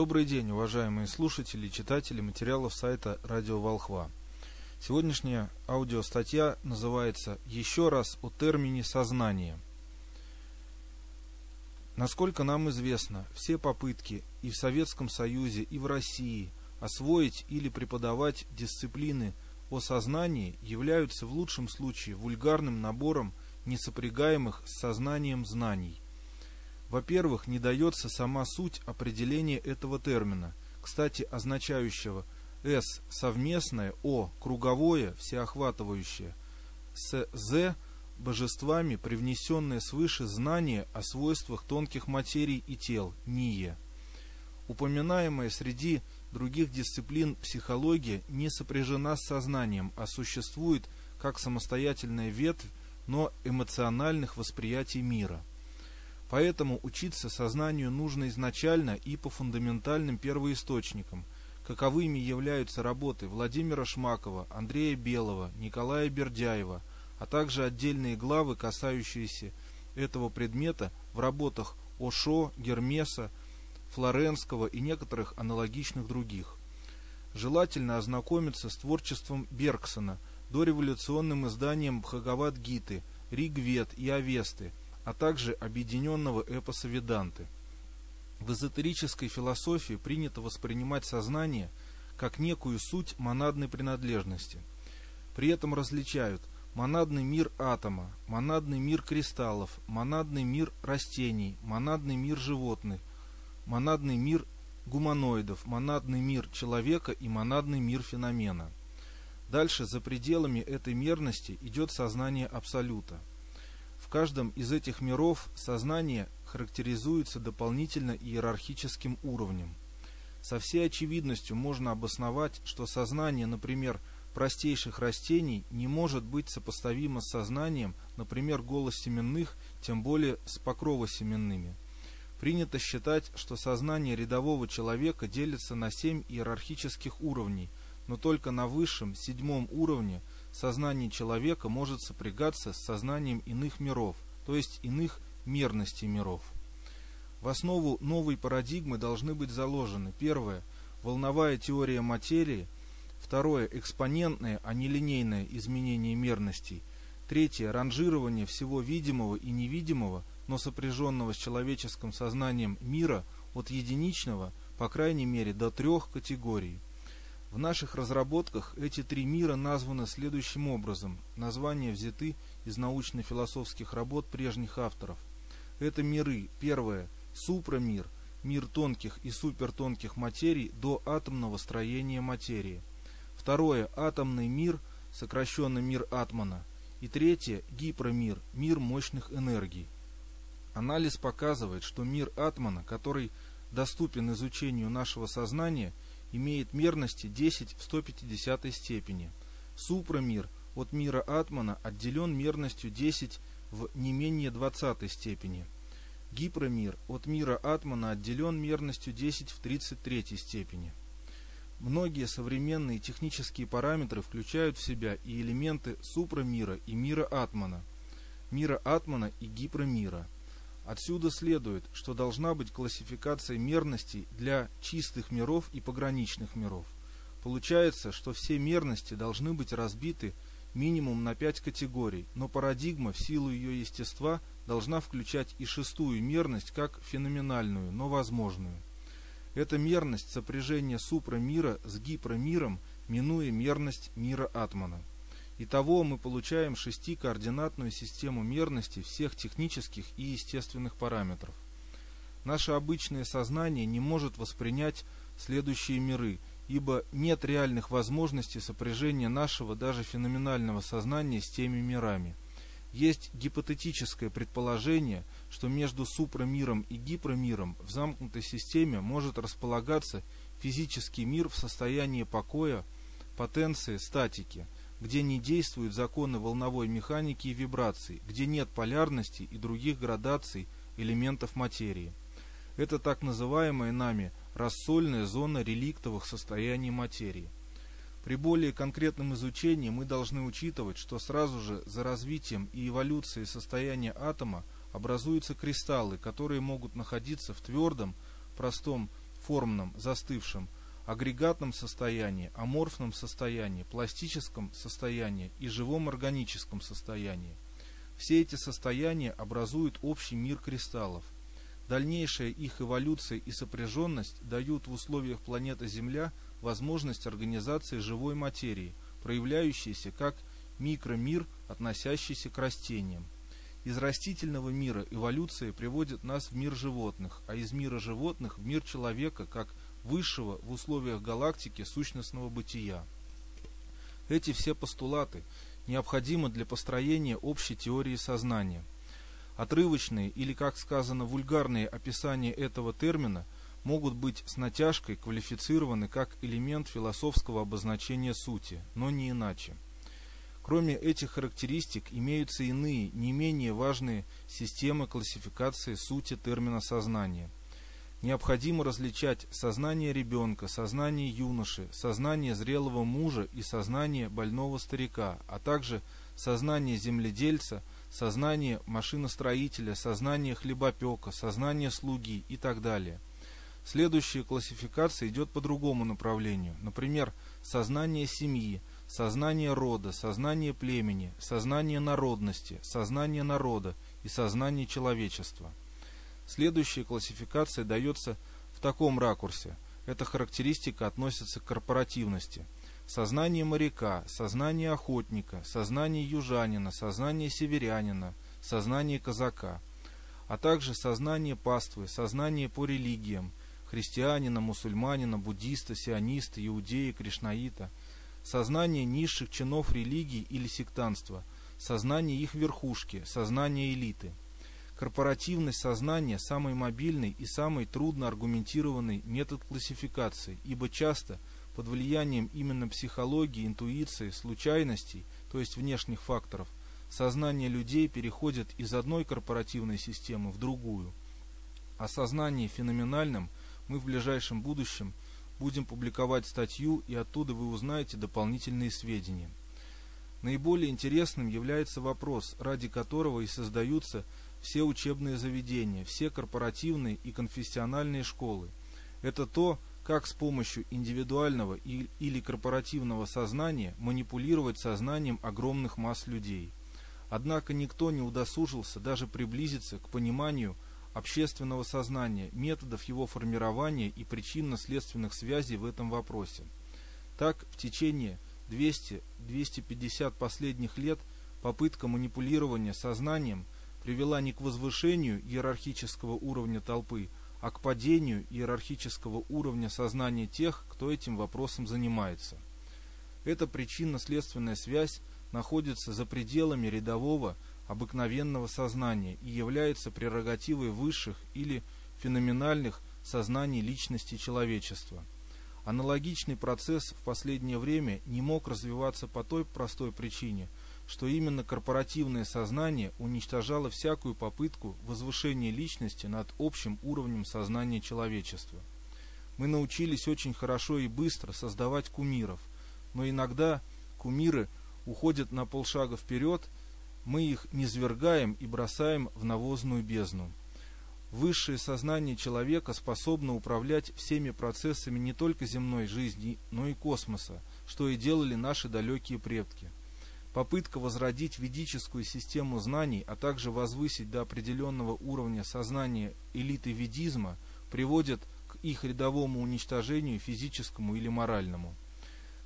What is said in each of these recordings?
Добрый день, уважаемые слушатели и читатели материалов сайта Радио Волхва. Сегодняшняя аудиостатья называется «Еще раз о термине сознание». Насколько нам известно, все попытки и в Советском Союзе, и в России освоить или преподавать дисциплины о сознании являются в лучшем случае вульгарным набором несопрягаемых с сознанием знаний – во-первых, не дается сама суть определения этого термина, кстати, означающего «с» – совместное, «о» – круговое, всеохватывающее, с «з» – божествами привнесенное свыше знание о свойствах тонких материй и тел, НИЕ. Упоминаемая среди других дисциплин психология не сопряжена с сознанием, а существует как самостоятельная ветвь, но эмоциональных восприятий мира – Поэтому учиться сознанию нужно изначально и по фундаментальным первоисточникам, каковыми являются работы Владимира Шмакова, Андрея Белого, Николая Бердяева, а также отдельные главы, касающиеся этого предмета в работах Ошо, Гермеса, Флоренского и некоторых аналогичных других. Желательно ознакомиться с творчеством Бергсона, дореволюционным изданием Бхагават-гиты, Ригвед и Авесты – а также объединенного эпоса Веданты. В эзотерической философии принято воспринимать сознание как некую суть монадной принадлежности. При этом различают монадный мир атома, монадный мир кристаллов, монадный мир растений, монадный мир животных, монадный мир гуманоидов, монадный мир человека и монадный мир феномена. Дальше, за пределами этой мерности, идет сознание Абсолюта – каждом из этих миров сознание характеризуется дополнительно иерархическим уровнем. Со всей очевидностью можно обосновать, что сознание, например, простейших растений не может быть сопоставимо с сознанием, например, голосеменных, тем более с покровосеменными. Принято считать, что сознание рядового человека делится на семь иерархических уровней, но только на высшем, седьмом уровне – сознание человека может сопрягаться с сознанием иных миров, то есть иных мерностей миров. В основу новой парадигмы должны быть заложены первое – волновая теория материи, второе – экспонентное, а не линейное изменение мерностей, третье – ранжирование всего видимого и невидимого, но сопряженного с человеческим сознанием мира от единичного, по крайней мере, до трех категорий – в наших разработках эти три мира названы следующим образом. Названия взяты из научно-философских работ прежних авторов. Это миры. Первое – супрамир, мир тонких и супертонких материй до атомного строения материи. Второе – атомный мир, сокращенно мир атмана. И третье – гипромир, мир мощных энергий. Анализ показывает, что мир атмана, который доступен изучению нашего сознания – имеет мерности 10 в 150 степени. Супрамир от мира Атмана отделен мерностью 10 в не менее 20 степени. Гипромир от мира Атмана отделен мерностью 10 в 33 степени. Многие современные технические параметры включают в себя и элементы супрамира и мира Атмана, мира Атмана и гипромира – Отсюда следует, что должна быть классификация мерностей для чистых миров и пограничных миров. Получается, что все мерности должны быть разбиты минимум на пять категорий, но парадигма в силу ее естества должна включать и шестую мерность как феноменальную, но возможную. Эта мерность сопряжения супрамира с гипромиром, минуя мерность мира Атмана. Итого мы получаем шестикоординатную систему мерности всех технических и естественных параметров. Наше обычное сознание не может воспринять следующие миры, ибо нет реальных возможностей сопряжения нашего даже феноменального сознания с теми мирами. Есть гипотетическое предположение, что между супрамиром и гипромиром в замкнутой системе может располагаться физический мир в состоянии покоя, потенции, статики – где не действуют законы волновой механики и вибраций, где нет полярности и других градаций элементов материи. Это так называемая нами рассольная зона реликтовых состояний материи. При более конкретном изучении мы должны учитывать, что сразу же за развитием и эволюцией состояния атома образуются кристаллы, которые могут находиться в твердом, простом формном, застывшем, агрегатном состоянии, аморфном состоянии, пластическом состоянии и живом органическом состоянии. Все эти состояния образуют общий мир кристаллов. Дальнейшая их эволюция и сопряженность дают в условиях планеты Земля возможность организации живой материи, проявляющейся как микромир, относящийся к растениям. Из растительного мира эволюция приводит нас в мир животных, а из мира животных в мир человека как высшего в условиях галактики сущностного бытия. Эти все постулаты необходимы для построения общей теории сознания. Отрывочные или, как сказано, вульгарные описания этого термина могут быть с натяжкой квалифицированы как элемент философского обозначения сути, но не иначе. Кроме этих характеристик имеются иные, не менее важные системы классификации сути термина сознания. Необходимо различать сознание ребенка, сознание юноши, сознание зрелого мужа и сознание больного старика, а также сознание земледельца, сознание машиностроителя, сознание хлебопека, сознание слуги и так далее. Следующая классификация идет по другому направлению. Например, сознание семьи, сознание рода, сознание племени, сознание народности, сознание народа и сознание человечества. Следующая классификация дается в таком ракурсе. Эта характеристика относится к корпоративности. Сознание моряка, сознание охотника, сознание южанина, сознание северянина, сознание казака, а также сознание паствы, сознание по религиям, христианина, мусульманина, буддиста, сиониста, иудея, кришнаита – сознание низших чинов религии или сектанства, сознание их верхушки, сознание элиты. Корпоративность сознания – самый мобильный и самый трудно аргументированный метод классификации, ибо часто под влиянием именно психологии, интуиции, случайностей, то есть внешних факторов, сознание людей переходит из одной корпоративной системы в другую. О сознании феноменальном мы в ближайшем будущем – будем публиковать статью, и оттуда вы узнаете дополнительные сведения. Наиболее интересным является вопрос, ради которого и создаются все учебные заведения, все корпоративные и конфессиональные школы. Это то, как с помощью индивидуального или корпоративного сознания манипулировать сознанием огромных масс людей. Однако никто не удосужился даже приблизиться к пониманию общественного сознания, методов его формирования и причинно-следственных связей в этом вопросе. Так, в течение 200-250 последних лет попытка манипулирования сознанием привела не к возвышению иерархического уровня толпы, а к падению иерархического уровня сознания тех, кто этим вопросом занимается. Эта причинно-следственная связь находится за пределами рядового обыкновенного сознания и является прерогативой высших или феноменальных сознаний личности человечества. Аналогичный процесс в последнее время не мог развиваться по той простой причине, что именно корпоративное сознание уничтожало всякую попытку возвышения личности над общим уровнем сознания человечества. Мы научились очень хорошо и быстро создавать кумиров, но иногда кумиры уходят на полшага вперед – мы их низвергаем и бросаем в навозную бездну. Высшее сознание человека способно управлять всеми процессами не только земной жизни, но и космоса, что и делали наши далекие предки. Попытка возродить ведическую систему знаний, а также возвысить до определенного уровня сознания элиты ведизма, приводит к их рядовому уничтожению физическому или моральному.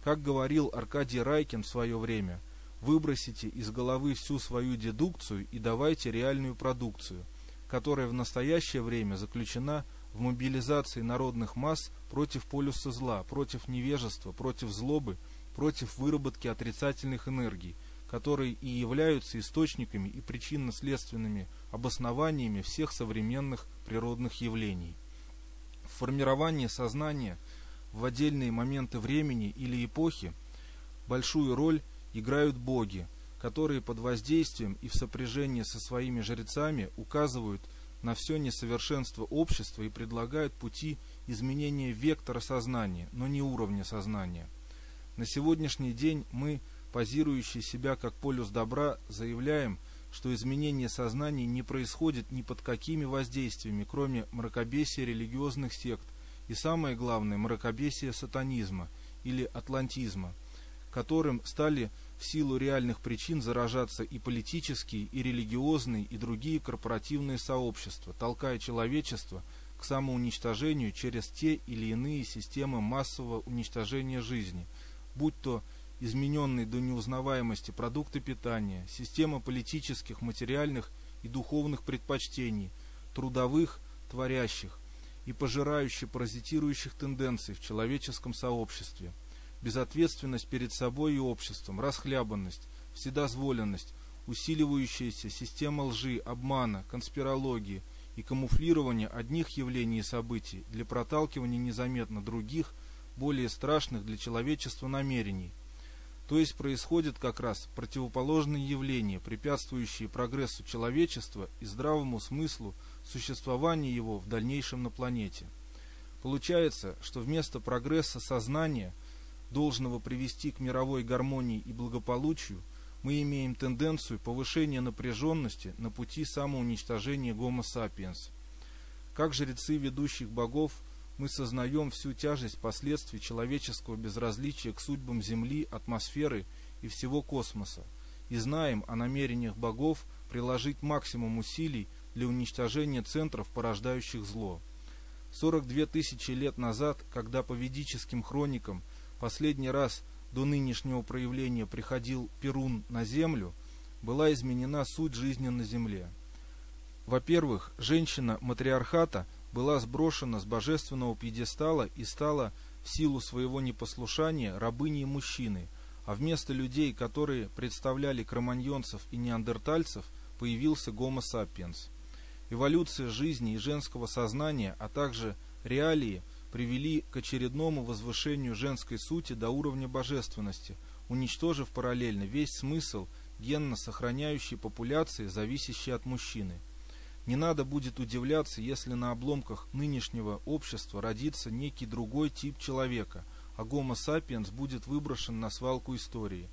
Как говорил Аркадий Райкин в свое время – Выбросите из головы всю свою дедукцию и давайте реальную продукцию, которая в настоящее время заключена в мобилизации народных масс против полюса зла, против невежества, против злобы, против выработки отрицательных энергий, которые и являются источниками и причинно-следственными обоснованиями всех современных природных явлений. В формировании сознания в отдельные моменты времени или эпохи большую роль играют боги, которые под воздействием и в сопряжении со своими жрецами указывают на все несовершенство общества и предлагают пути изменения вектора сознания, но не уровня сознания. На сегодняшний день мы, позирующие себя как полюс добра, заявляем, что изменение сознания не происходит ни под какими воздействиями, кроме мракобесия религиозных сект и самое главное мракобесие сатанизма или атлантизма, которым стали в силу реальных причин заражаться и политические, и религиозные, и другие корпоративные сообщества, толкая человечество к самоуничтожению через те или иные системы массового уничтожения жизни, будь то измененные до неузнаваемости продукты питания, система политических, материальных и духовных предпочтений, трудовых, творящих и пожирающих паразитирующих тенденций в человеческом сообществе, безответственность перед собой и обществом, расхлябанность, вседозволенность, усиливающаяся система лжи, обмана, конспирологии и камуфлирования одних явлений и событий для проталкивания незаметно других, более страшных для человечества намерений – то есть происходит как раз противоположные явления, препятствующие прогрессу человечества и здравому смыслу существования его в дальнейшем на планете. Получается, что вместо прогресса сознания, должного привести к мировой гармонии и благополучию, мы имеем тенденцию повышения напряженности на пути самоуничтожения гомо сапиенс. Как жрецы ведущих богов – мы сознаем всю тяжесть последствий человеческого безразличия к судьбам Земли, атмосферы и всего космоса, и знаем о намерениях богов приложить максимум усилий для уничтожения центров, порождающих зло. 42 тысячи лет назад, когда по ведическим хроникам последний раз до нынешнего проявления приходил Перун на Землю, была изменена суть жизни на Земле. Во-первых, женщина матриархата была сброшена с божественного пьедестала и стала в силу своего непослушания рабыней мужчины, а вместо людей, которые представляли кроманьонцев и неандертальцев, появился гомо сапиенс. Эволюция жизни и женского сознания, а также реалии привели к очередному возвышению женской сути до уровня божественности, уничтожив параллельно весь смысл генно сохраняющей популяции, зависящей от мужчины – не надо будет удивляться, если на обломках нынешнего общества родится некий другой тип человека, а Homo sapiens будет выброшен на свалку истории.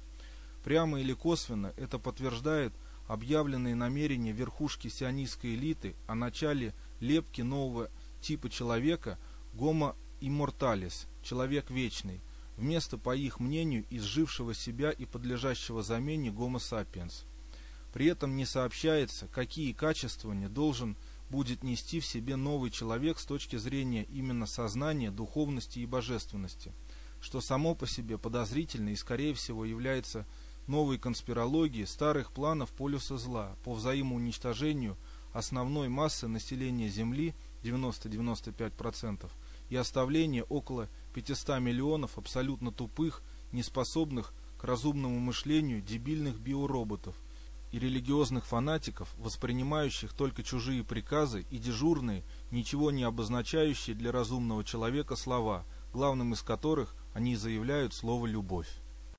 Прямо или косвенно это подтверждает объявленные намерения верхушки сионистской элиты о начале лепки нового типа человека Homo immortalis, человек вечный, вместо, по их мнению, изжившего себя и подлежащего замене Homo sapiens. При этом не сообщается, какие качества не должен будет нести в себе новый человек с точки зрения именно сознания, духовности и божественности, что само по себе подозрительно и, скорее всего, является новой конспирологией старых планов полюса зла по взаимоуничтожению основной массы населения Земли 90-95% и оставление около 500 миллионов абсолютно тупых, неспособных к разумному мышлению дебильных биороботов – и религиозных фанатиков, воспринимающих только чужие приказы и дежурные, ничего не обозначающие для разумного человека слова, главным из которых они заявляют слово «любовь».